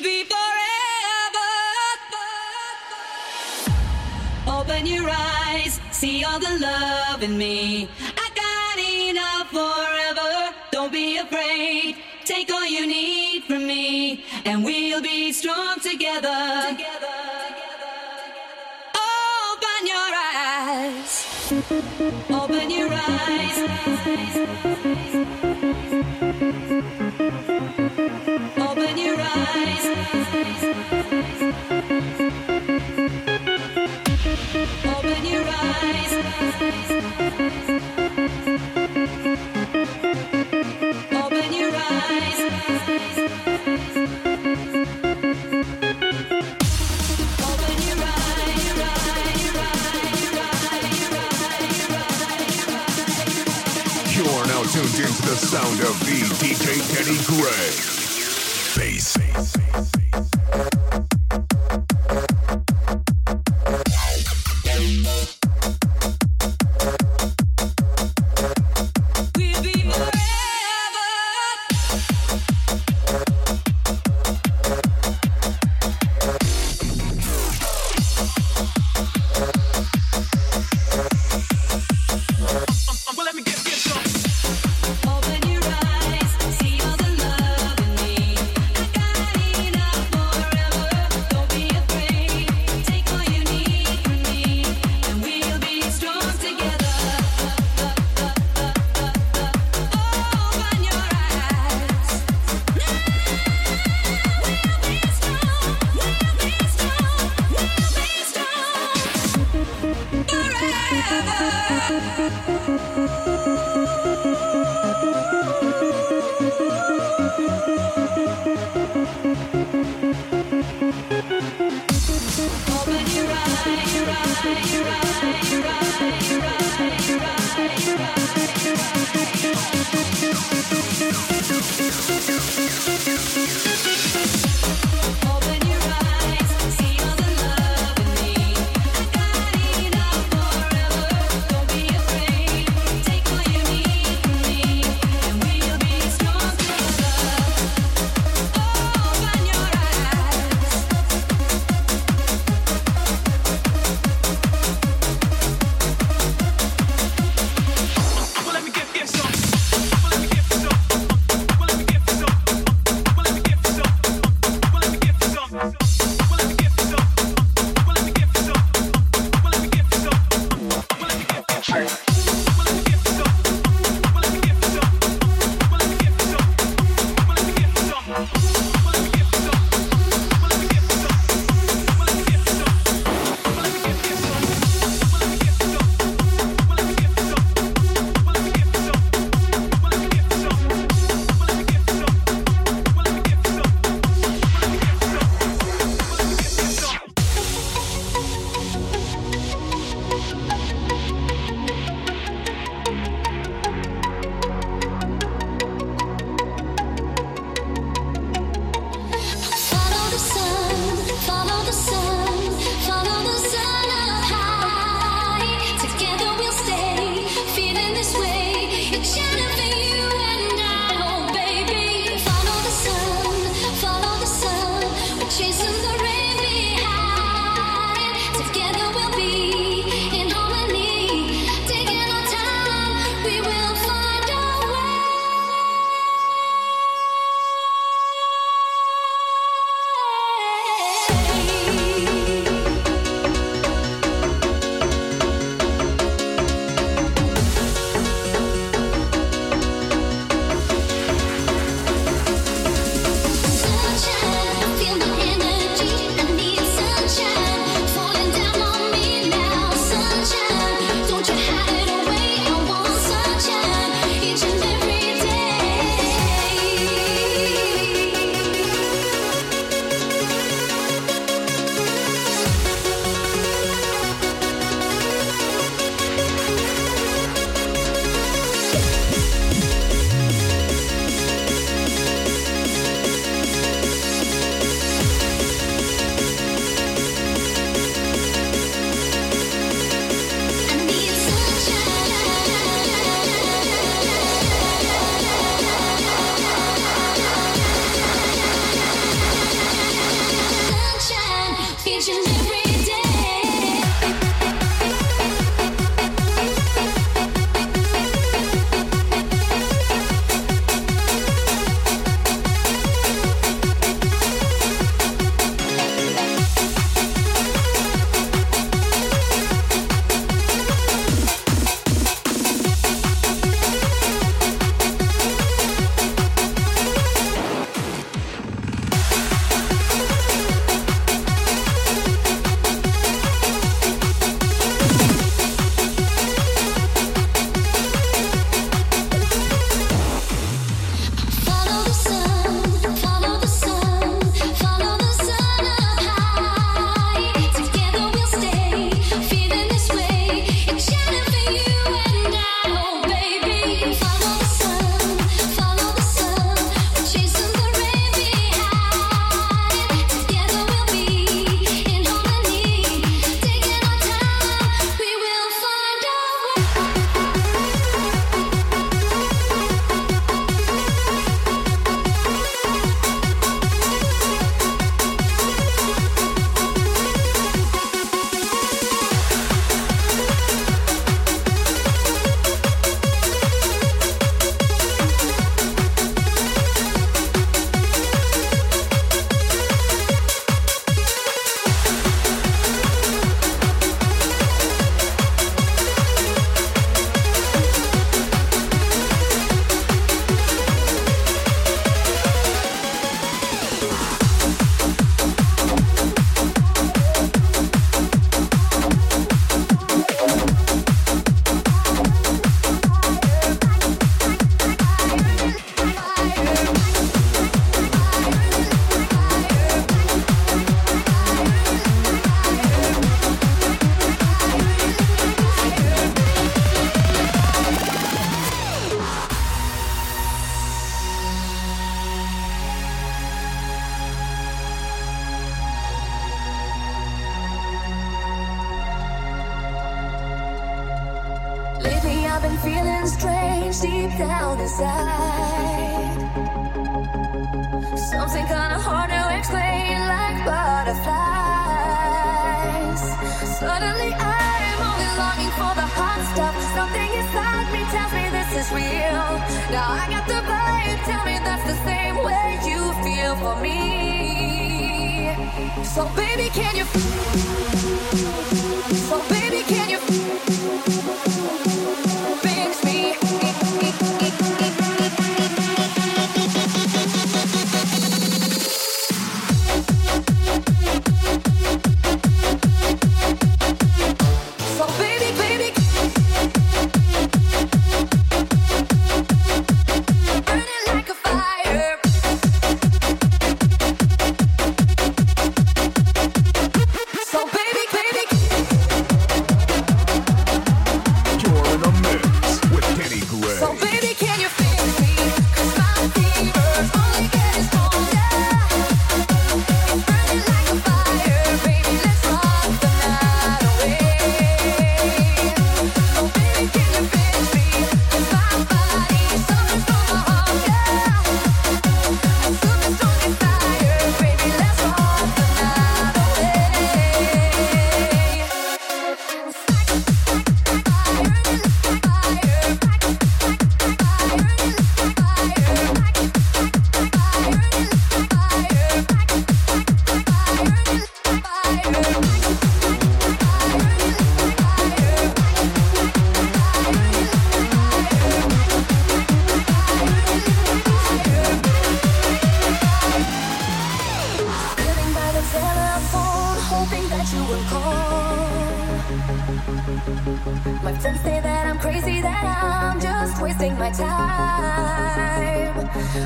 Be forever. Open your eyes, see all the love in me. I got enough forever. Don't be afraid. Take all you need from me, and we'll be strong together. Open your eyes. Open your eyes. Danny Gray. Bass.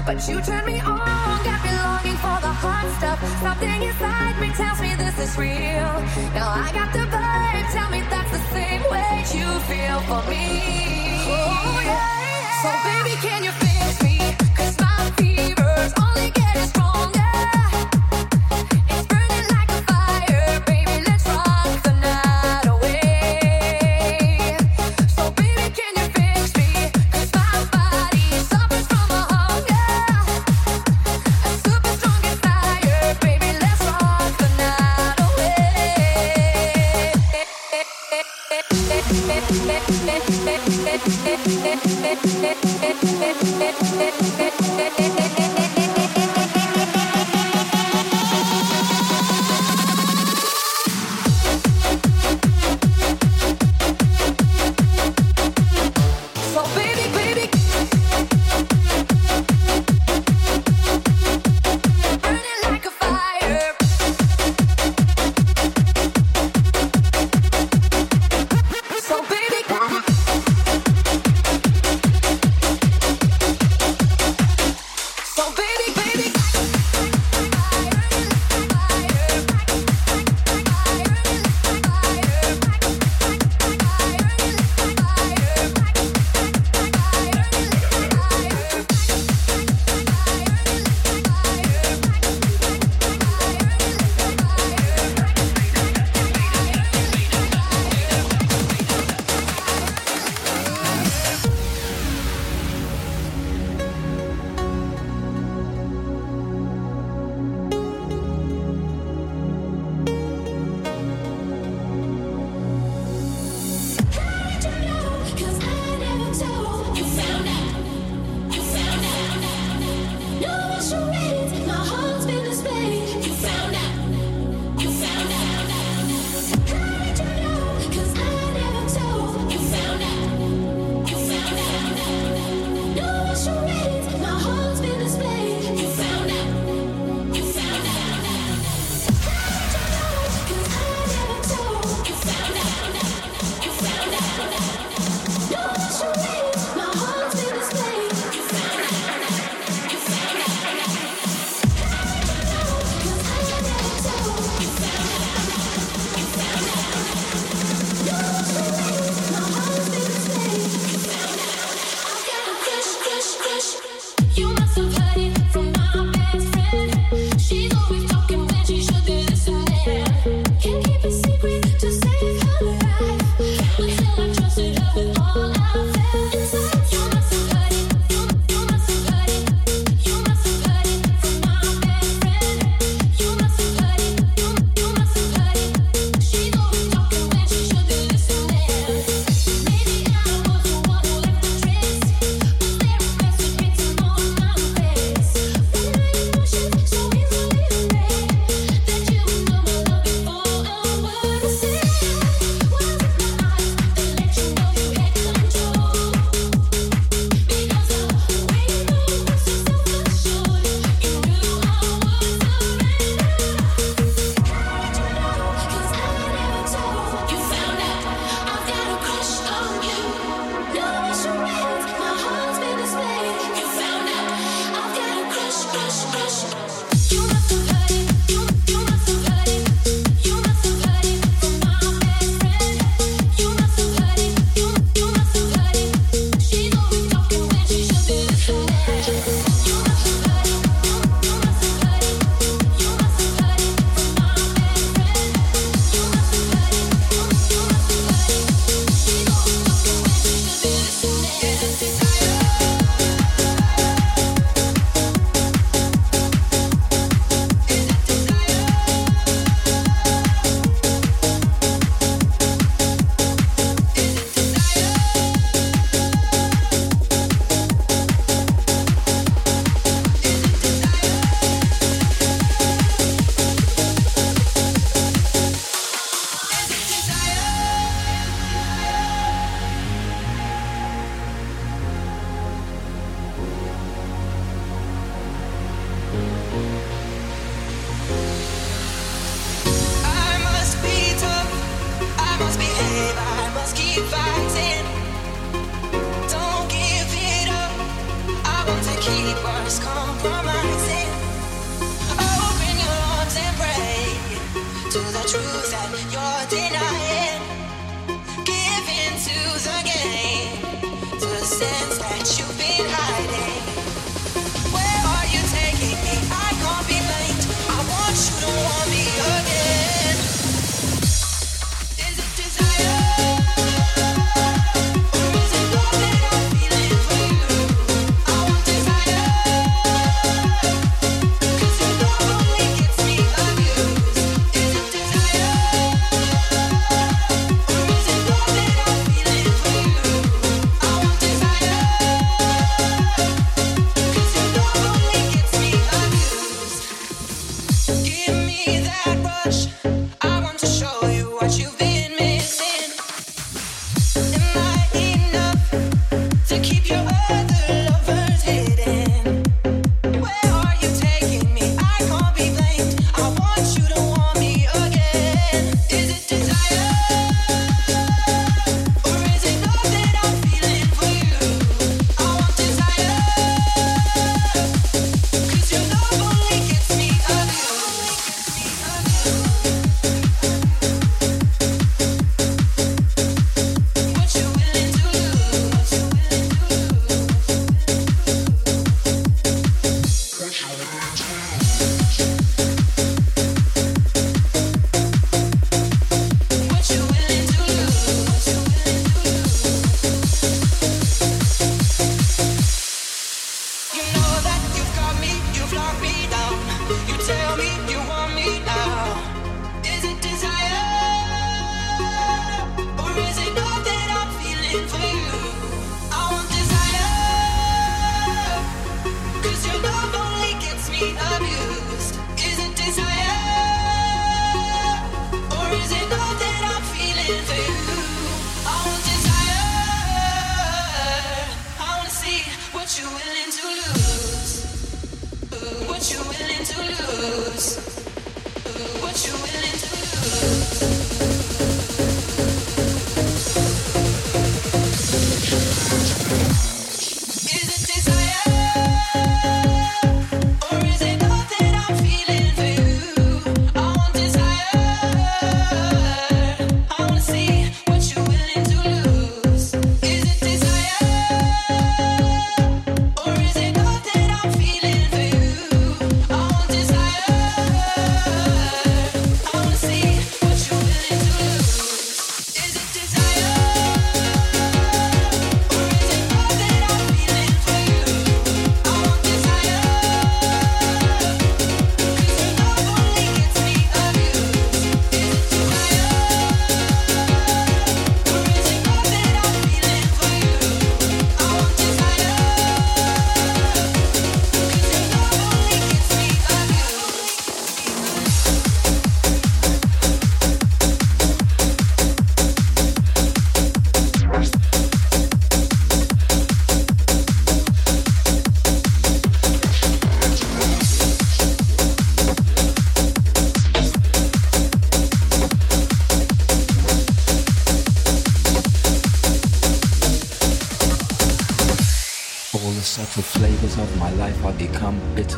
But you turn me on, got me longing for the hot stuff. Something inside me tells me this is real. Now I got the vibe, tell me that's the same way you feel for me. Oh, yeah. So baby, can you fix me? Cause my fever's only getting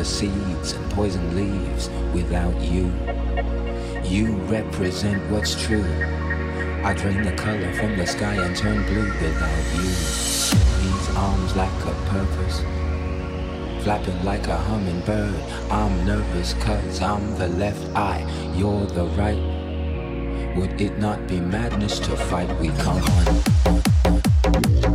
seeds and poison leaves without you. You represent what's true. I drain the color from the sky and turn blue without you. These arms lack a purpose. Flapping like a hummingbird. I'm nervous cause I'm the left eye, you're the right. Would it not be madness to fight? We come on.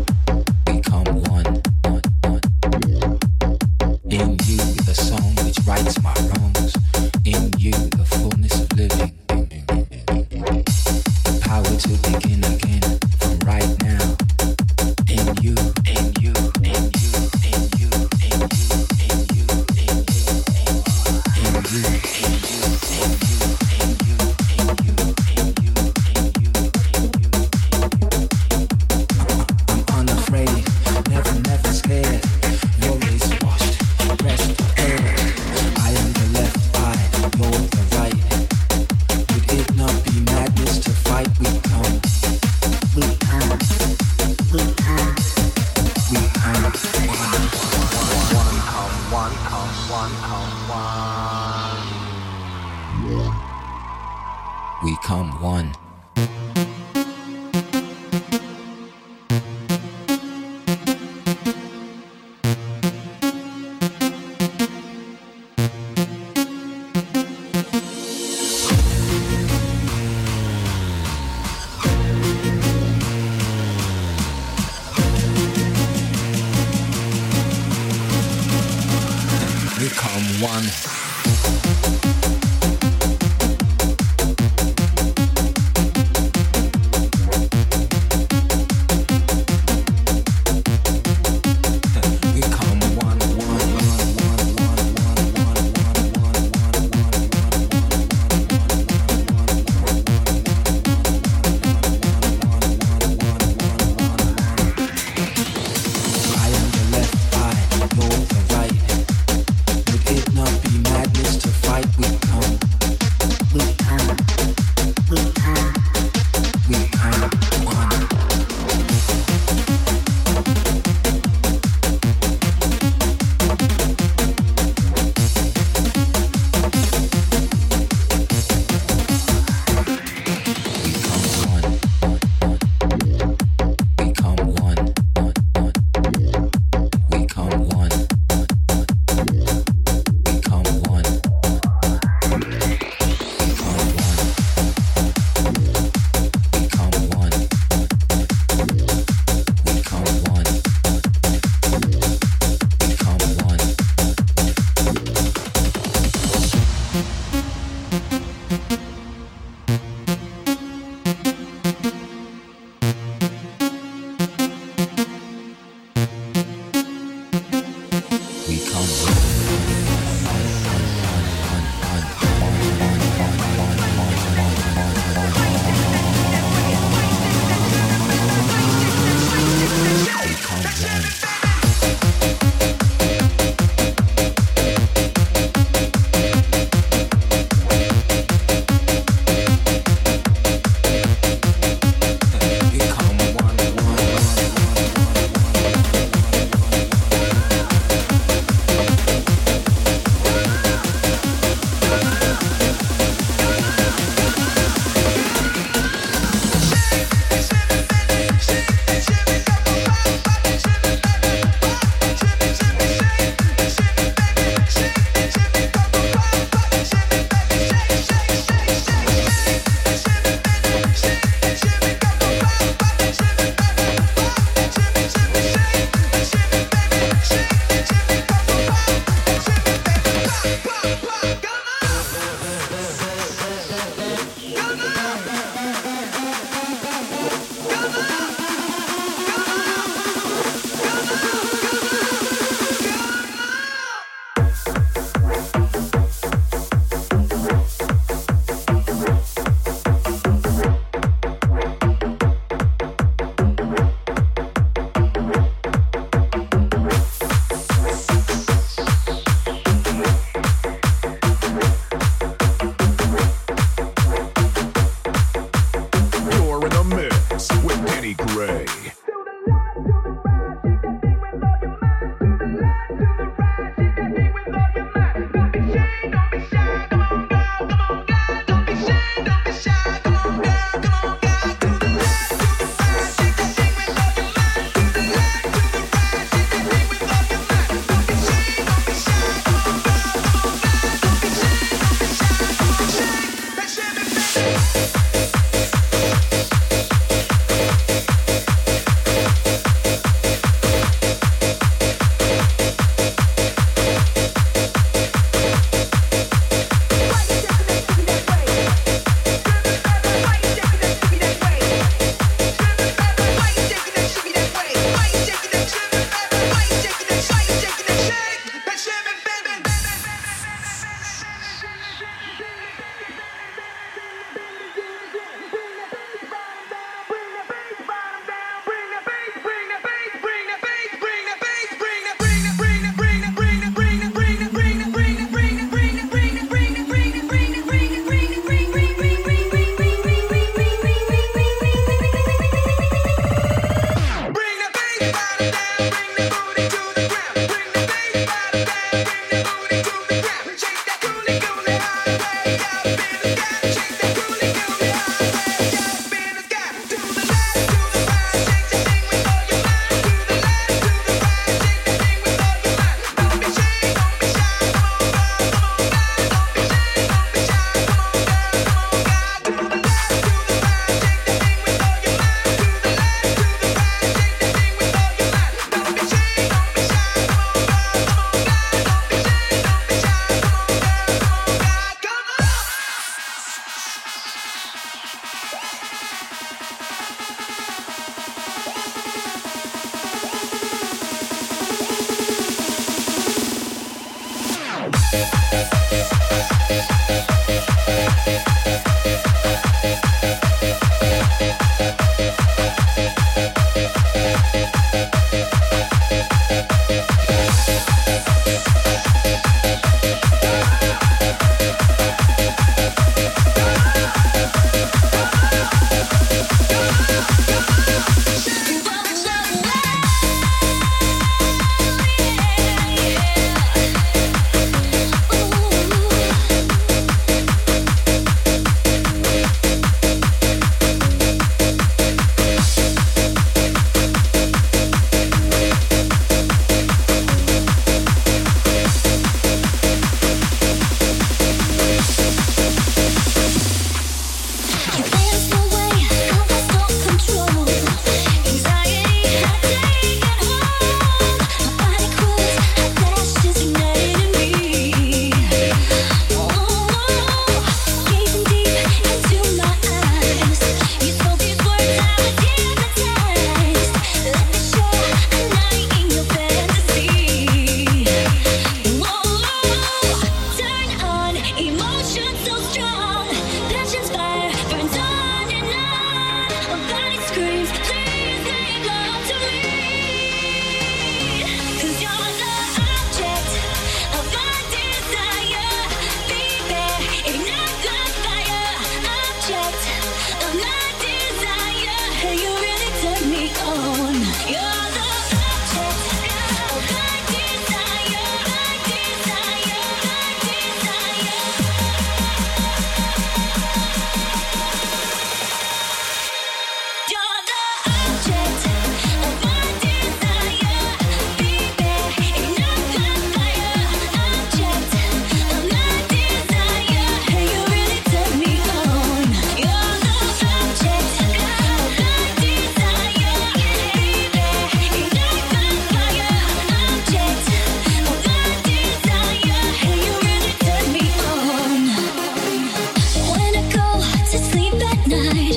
midnight.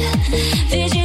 Vision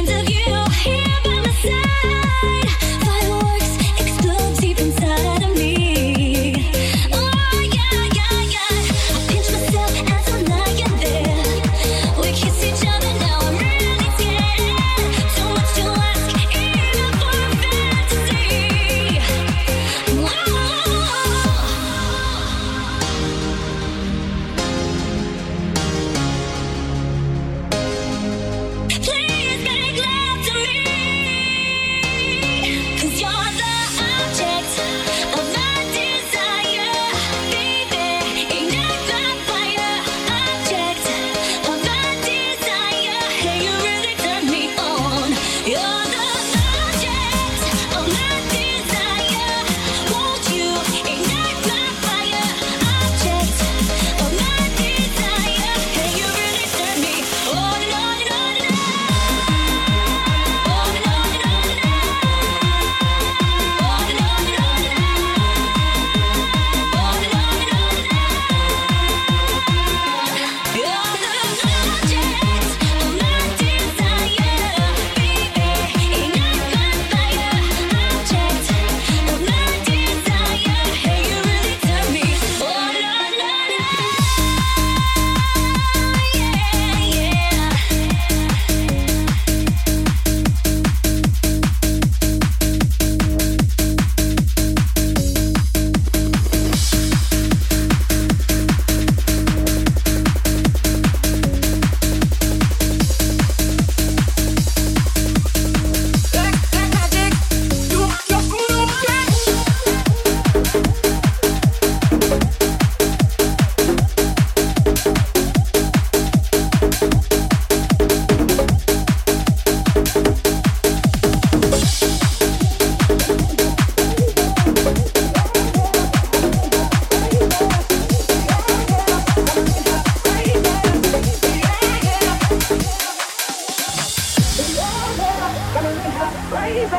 crazy.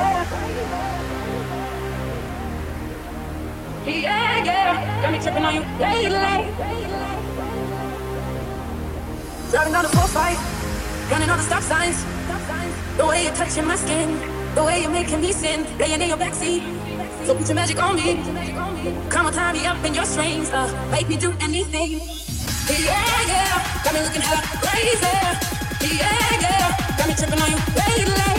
Yeah, yeah, got me tripping on you daily. Driving down the 4-5, running all the stop signs. The way you're touching my skin, the way you're making me sin, laying in your backseat. So put your magic on me. Come on, tie me up in your strings, make me do anything. Yeah, yeah, got me looking hella crazy. Yeah, yeah, got me tripping on you lately.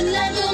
Oh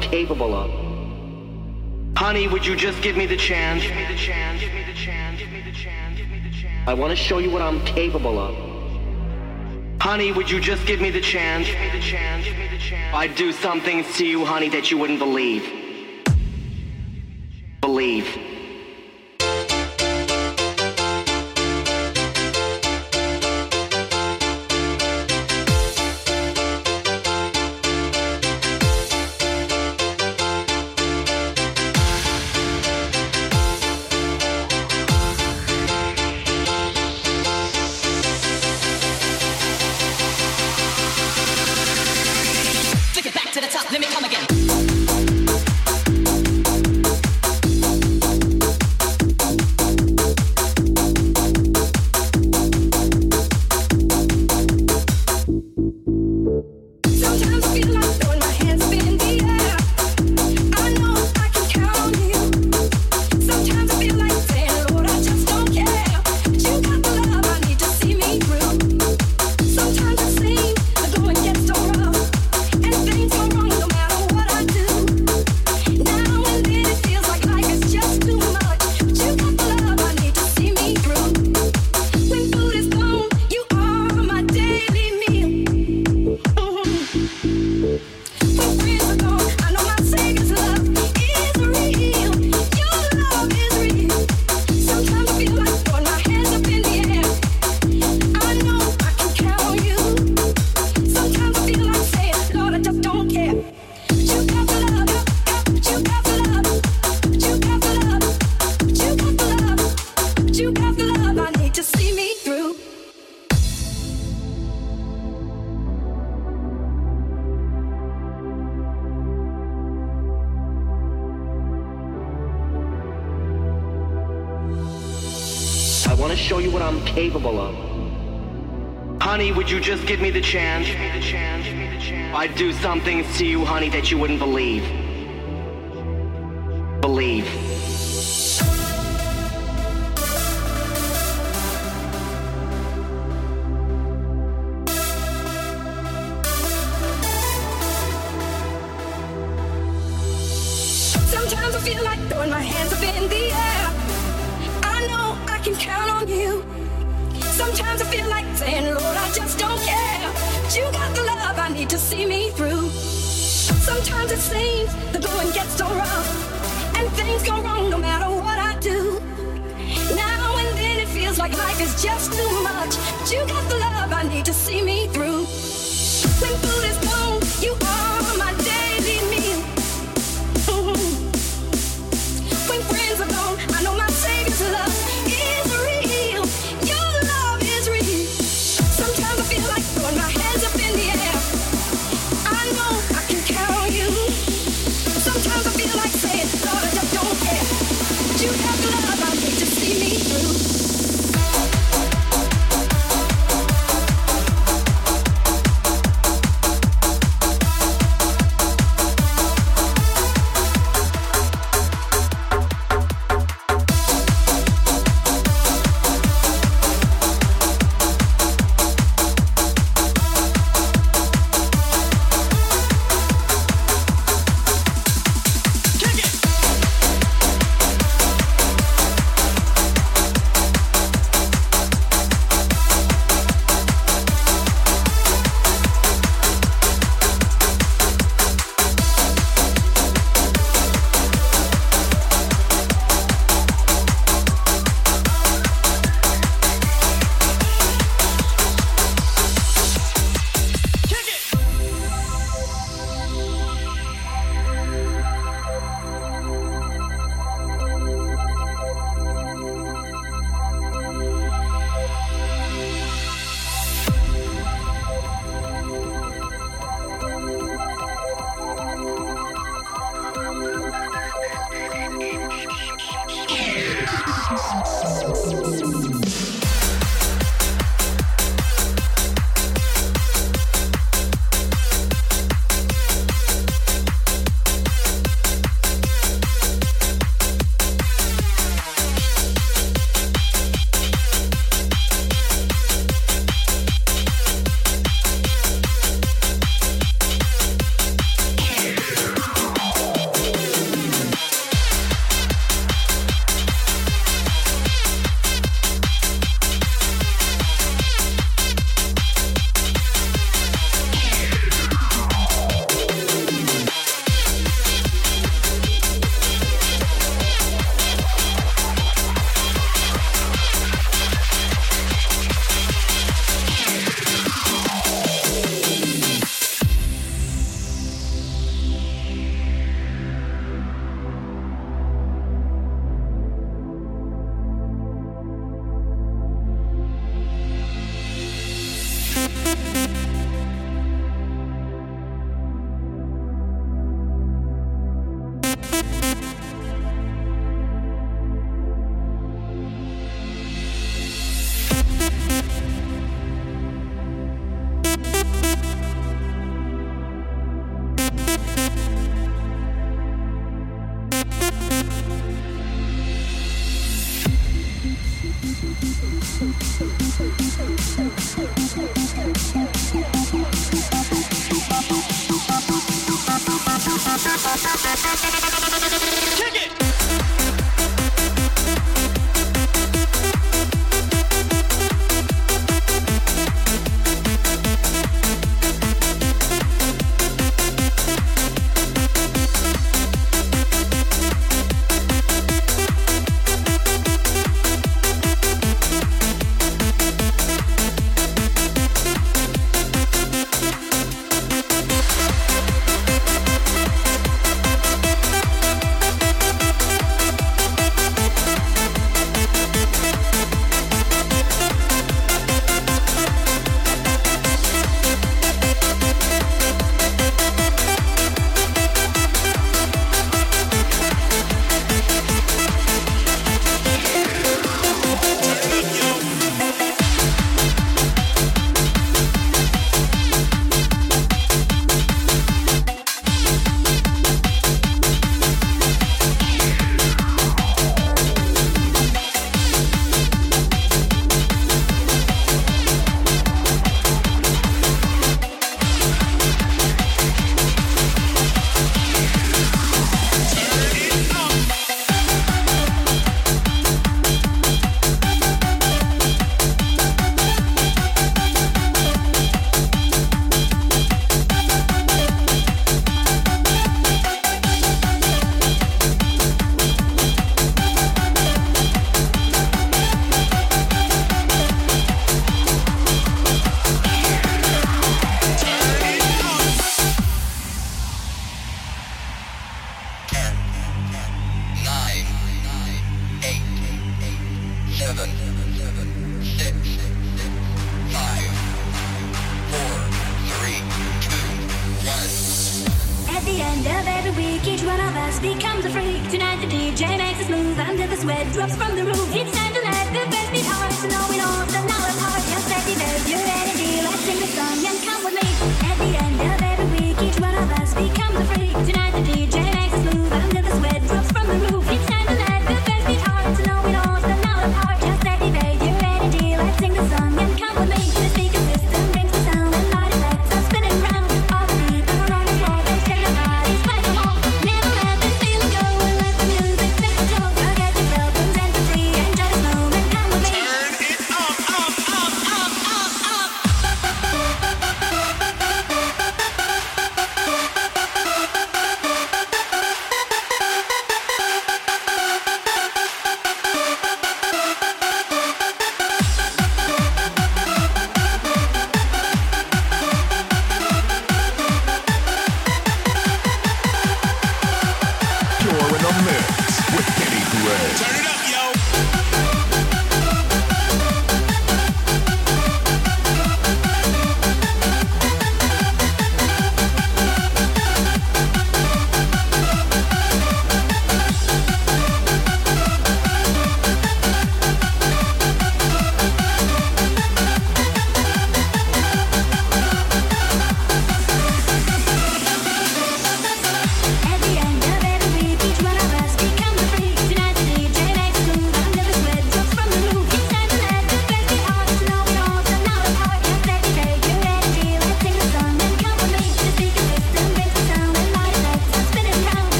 capable of. Honey, would you just give me the chance? I want to show you what I'm capable of. Honey, would you just give me the chance? I'd do some things to you, honey, that you wouldn't. Believe.